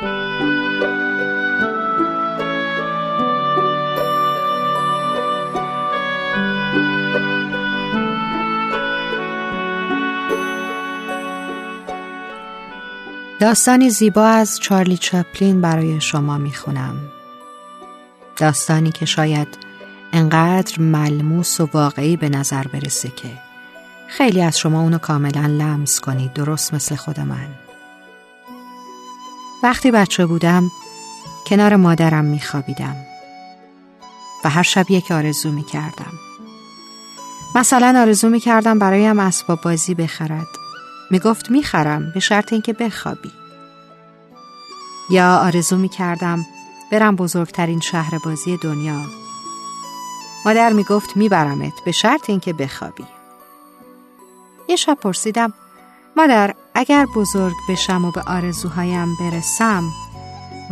داستانی زیبا از چارلی چپلین برای شما می‌خونم. داستانی که شاید انقدر ملموس و واقعی به نظر برسه که خیلی از شما اونو کاملا لمس کنید درست مثل خود من. وقتی بچه بودم کنار مادرم میخوابیدم و هر شب یک آرزو می‌کردم. مثلا آرزو می‌کردم برایم اسباب بازی بخرد. می‌گفت می‌خرم به شرط اینکه بخوابی. یا آرزو می‌کردم برم بزرگترین شهر بازی دنیا. مادر می‌گفت میبرمت به شرط اینکه بخوابی. یه شب پرسیدم مادر اگر بزرگ بشم و به آرزوهایم برسم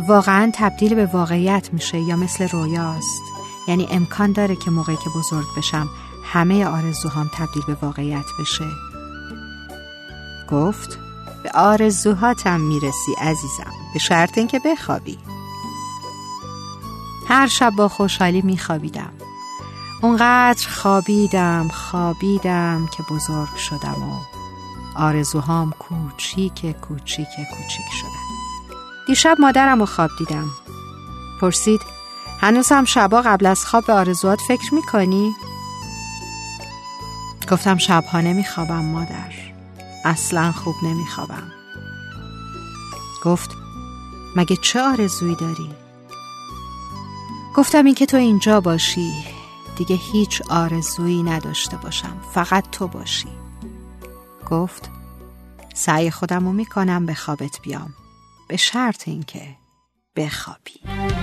واقعا تبدیل به واقعیت میشه یا مثل رویاست. یعنی امکان داره که موقعی که بزرگ بشم همه آرزوهام تبدیل به واقعیت بشه. گفت به آرزوهاتم می‌رسی عزیزم به شرط اینکه بخوابی. هر شب با خوشحالی میخوابیدم. اونقدر خوابیدم خوابیدم که بزرگ شدم و آرزوهام کوچیک کوچیک کوچیک شدن دیشب مادرم رو خواب دیدم. پرسید هنوز هم شبا قبل از خواب به آرزوات فکر می‌کنی؟ گفتم شبها نمیخوابم مادر. اصلا خوب نمیخوابم. گفت مگه چه آرزویی داری؟ گفتم اینکه تو اینجا باشی. دیگه هیچ آرزویی نداشته باشم. فقط تو باشی. گفت سعی خودم رو می‌کنم به خوابت بیام. به شرط اینکه بخوابی.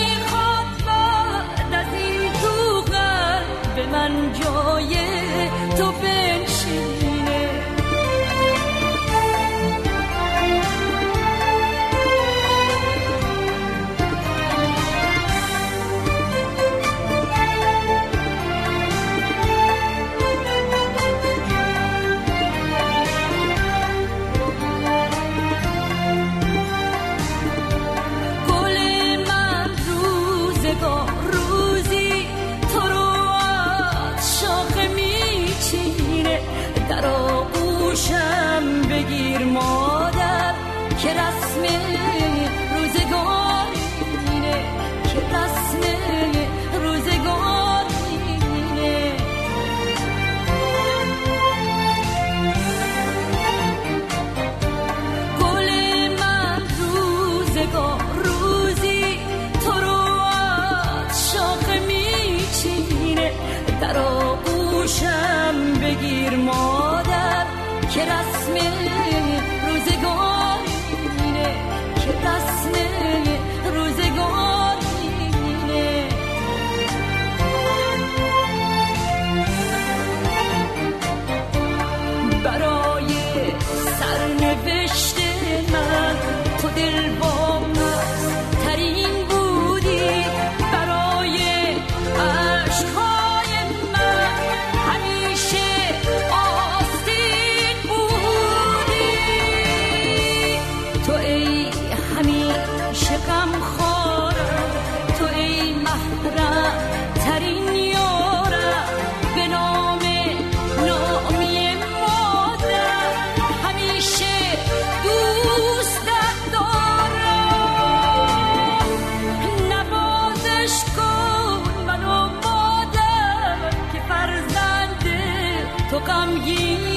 رسم روزگار که رسم 一